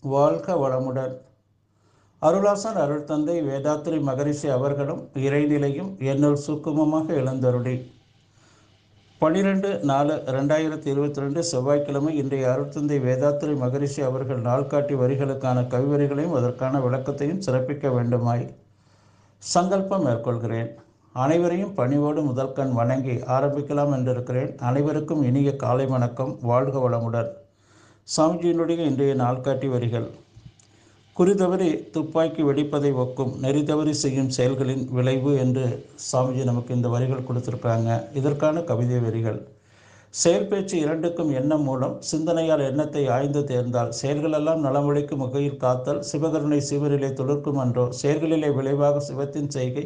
வாழ்க வளமுடன். அருளாசன் அருள் தந்தை வேதாத்திரி மகரிஷி அவர்களும் இறைநிலையும் என்னுள் சுக்குமமாக எழுந்தருளி. பனிரெண்டு நாலு ரெண்டாயிரத்தி இருபத்தி ரெண்டு செவ்வாய்க்கிழமை இன்றைய அருட்தந்தை வேதாத்திரி மகரிஷி அவர்கள் நாள்காட்டி வரிகளுக்கான கவிவரிகளையும் அதற்கான விளக்கத்தையும் சிறப்பிக்க வேண்டுமாய் சங்கல்பம் மேற்கொள்கிறேன். அனைவரையும் பணிவோடு முதல்கண் வணங்கி ஆரம்பிக்கலாம் என்றிருக்கிறேன். அனைவருக்கும் இனிய காலை வணக்கம். வாழ்க வளமுடன். சாமிஜியினுடைய இன்றைய நாள்காட்டி வரிகள். குறிதவறி துப்பாக்கி வெடிப்பதை ஒக்கும் நெறி தவறி செய்யும் செயல்களின் விளைவு என்று சாமிஜி நமக்கு இந்த வரிகள் கொடுத்துருக்காங்க இதற்கான கவிதை வரிகள். செயல் பேச்சு இரண்டுக்கும் எண்ணம் மூலம் சிந்தனையால் எண்ணத்தை ஆய்ந்து தேர்ந்தால் செயல்களெல்லாம் நலமொழிக்கும் வகையில் காத்தல் சிவகருணை சிவரிலே துளர்க்கும் அன்றோ செயல்களிலே விளைவாக சிவத்தின் செய்கை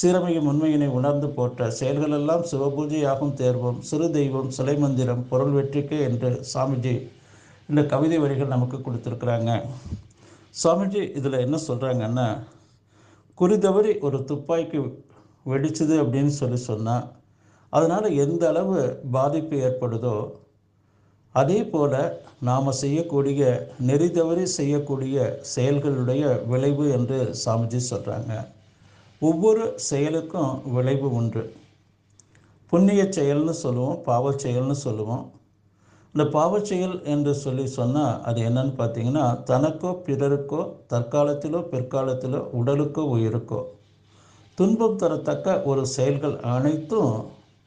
சீரமையும் உண்மையினை உணர்ந்து போற்ற செயல்களெல்லாம் சிவபூஜையாகும் தேர்வோம் சிறு தெய்வம் சிலை மந்திரம் பொருள் வெற்றிக்கே என்று சாமிஜி இந்த கவிதை வரிகள் நமக்கு கொடுத்துருக்குறாங்க. சுவாமிஜி இதில் என்ன சொல்கிறாங்கன்னா குறிதவறி ஒரு துப்பாக்கி வெடிச்சுது அப்படின்னு சொல்லி சொன்னால் அதனால் எந்த அளவு பாதிப்பு ஏற்படுதோ அதே போல் நாம் செய்யக்கூடிய நெறி தவறி செய்யக்கூடிய செயல்களுடைய விளைவு என்று சாமிஜி சொல்கிறாங்க ஒவ்வொரு செயலுக்கும் விளைவு உண்டு. புண்ணிய செயல்னு சொல்லுவோம் பாவச் செயல்னு சொல்லுவோம். இந்த பாவச்செயல் என்று சொல்லி சொன்னால் அது என்னன்னு பார்த்தீங்கன்னா தனக்கோ பிறருக்கோ தற்காலத்திலோ பிற்காலத்திலோ உடலுக்கோ உயிருக்கோ. துன்பம் தரத்தக்க ஒரு செயல்கள் அனைத்தும்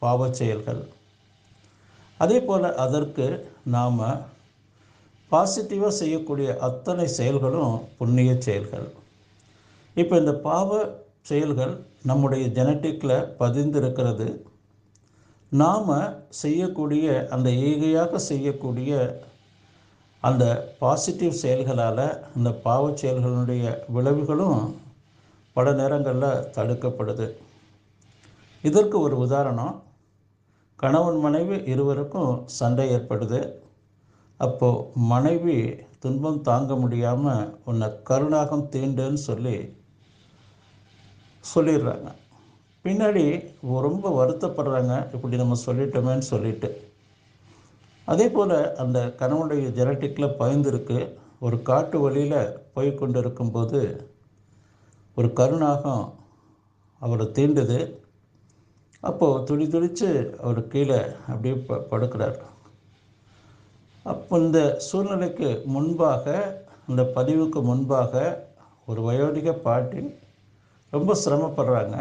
பாவச் செயல்கள் அதே போல் அதற்கு நாம் பாசிட்டிவாக செய்யக்கூடிய அத்தனை செயல்களும் புண்ணிய செயல்கள். இப்போ இந்த பாவ செயல்கள் நம்முடைய ஜெனட்டிக்கில் பதிந்திருக்கிறது. நாம் செய்யக்கூடிய அந்த ஈகையாக செய்யக்கூடிய அந்த பாசிட்டிவ் செயல்களால் அந்த பாவ செயல்களுடைய விளைவுகளும் பல நேரங்களில் தடுக்கப்படுது. இதற்கு ஒரு உதாரணம். கணவன் மனைவி இருவருக்கும் சண்டை ஏற்படுது. அப்போது மனைவி துன்பம் தாங்க முடியாமல் உன்னை கருணாகம் தீண்டுன்னு சொல்லி சொல்லிடுறாங்க. பின்னாடி ரொம்ப வருத்தப்படுறாங்க. இப்படி நம்ம சொல்லிட்டோமேன்னு சொல்லிட்டு. அதே போல் அந்த கணவனுடைய ஜெனட்டிக்கில் பயந்துருக்கு. ஒரு காட்டு வழியில் போய் கொண்டு இருக்கும்போது ஒரு கருணாகம் அவரை தீண்டுது. அப்போது துடி துடித்து அவர் கீழே அப்படியே ப படுக்கிறார். அப்போ இந்த சூழ்நிலைக்கு முன்பாக இந்த பதிவுக்கு முன்பாக ஒரு வயோதிக பாட்டி ரொம்ப சிரமப்படுறாங்க.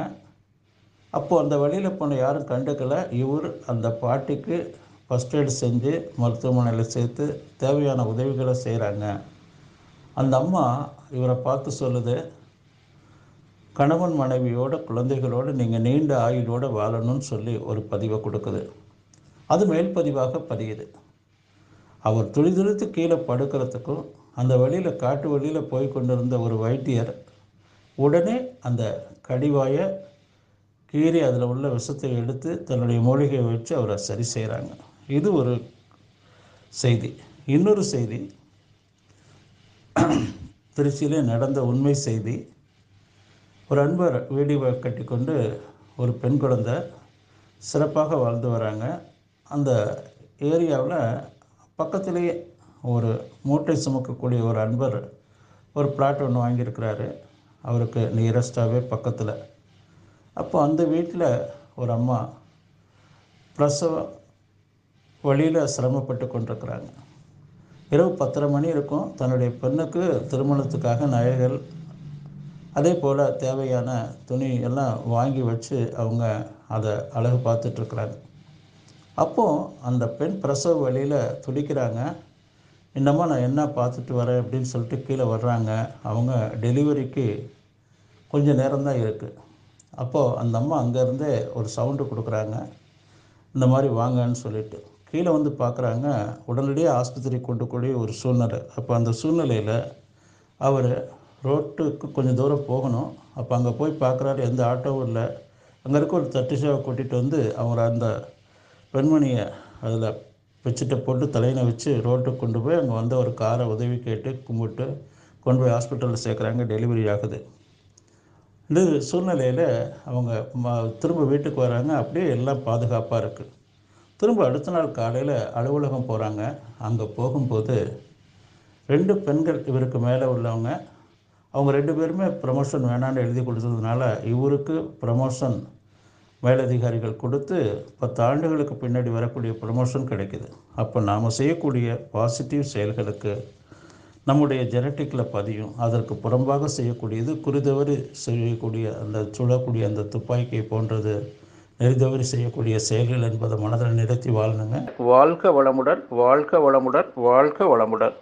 அப்போது அந்த வழியில் போன யாரும் கண்டுக்கல. இவர் அந்த பாட்டிக்கு ஃபஸ்ட் எய்டு செஞ்சு மருத்துவமனையில் சேர்த்து தேவையான உதவிகளை செய்கிறாங்க அந்த அம்மா இவரை பார்த்து சொல்லுது கணவன் மனைவியோட குழந்தைகளோடு நீங்கள் நீண்ட ஆயுளோடு வாழணும்னு சொல்லி ஒரு பதிவை கொடுக்குது. அது மேல் பதிவாக பதியுது. அவர் துளிதுளித்து கீழே படுக்கிறதுக்கும் அந்த வழியில் காட்டு வழியில் போய் கொண்டிருந்த ஒரு வைத்தியர் உடனே அந்த கடிவாயை கீறி அதில் உள்ள விஷத்தை எடுத்து தன்னுடைய மூலிகையை வச்சு அவரை சரி செய்கிறாங்க இது ஒரு செய்தி. இன்னொரு செய்தி திருச்சியிலே நடந்த உண்மை செய்தி. ஒரு அன்பர் வீடியோ கட்டிக்கொண்டு ஒரு பெண் குழந்தை சிறப்பாக வாழ்ந்து வராங்க. அந்த ஏரியாவில் பக்கத்திலேயே ஒரு மூட்டை சுமக்கக்கூடிய ஒரு அன்பர் ஒரு பிளாட் ஒன்று வாங்கியிருக்கிறாரு. அவருக்கு நியரஸ்டாகவே பக்கத்தில். அப்போ அந்த வீட்டில் ஒரு அம்மா பிரசவ வழியில் சிரமப்பட்டு கொண்டிருக்கிறாங்க. இரவு பத்தரை மணி இருக்கும். தன்னுடைய பெண்ணுக்கு திருமணத்துக்காக நகைகள் அதே போல் தேவையான துணி எல்லாம் வாங்கி வச்சு அவங்க அதை அழகு பார்த்துட்ருக்குறாங்க அப்போது அந்த பெண் பிரசவ வழியில் துடிக்கிறாங்க. இன்னமா நான் என்ன பார்த்துட்டு வரேன் அப்படின்னு சொல்லிட்டு கீழே வர்றாங்க. அவங்க டெலிவரிக்கு கொஞ்சம் நேரம்தான் இருக்குது அப்போது அந்த அம்மா அங்கேருந்தே ஒரு சவுண்டு கொடுக்குறாங்க. இந்த மாதிரி வாங்கன்னு சொல்லிட்டு. கீழே வந்து பார்க்குறாங்க உடனடியாக ஆஸ்பத்திரி கொண்டு கூடிய ஒரு சூழ்நிலை. அப்போ அந்த சூழ்நிலையில் அவர் ரோட்டுக்கு கொஞ்சம் தூரம் போகணும். அப்போ அங்கே போய் பார்க்குறாரு எந்த ஆட்டோவும் இல்லை. அங்கே இருக்க ஒரு தட்டு சேவை கூட்டிகிட்டு வந்து அவங்க அந்த பெண்மணியை அதில் வச்சுட்டு போட்டு தலையினை வச்சு ரோட்டுக்கு கொண்டு போய் அங்கே வந்து ஒரு காரை உதவி கேட்டு கும்பிட்டு கொண்டு போய் ஹாஸ்பிட்டலில் சேர்க்குறாங்க. டெலிவரி ஆகுது. இந்த சூழ்நிலையில் அவங்க ம திரும்ப வீட்டுக்கு வராங்க. அப்படியே எல்லாம் பாதுகாப்பாக இருக்குது திரும்ப அடுத்த நாள் காலையில் அலுவலகம் போகிறாங்க அங்கே போகும்போது ரெண்டு பெண்கள் இவருக்கு மேலே உள்ளவங்க. அவங்க ரெண்டு பேருமே ப்ரமோஷன் வேணான்னு எழுதி கொடுத்ததுனால இவருக்கு ப்ரமோஷன் மேலதிகாரிகள் கொடுத்து பத்து ஆண்டுகளுக்கு பின்னாடி வரக்கூடிய ப்ரமோஷன் கிடைக்குது. அப்போ நாம் செய்யக்கூடிய பாசிட்டிவ் செயல்களுக்கு நம்முடைய ஜெனட்டிக்கில் பதியும். அதற்கு புறம்பாக செய்யக்கூடியது குறிதவறி செய்யக்கூடிய அந்த சுடக்கூடிய அந்த துப்பாக்கியை போன்றது. நெறிதவறி செய்யக்கூடிய செயல்கள் என்பதை மனதில் நிறுத்தி வாழணுங்க. வாழ்க வளமுடன் வாழ்க வளமுடன் வாழ்க வளமுடன்.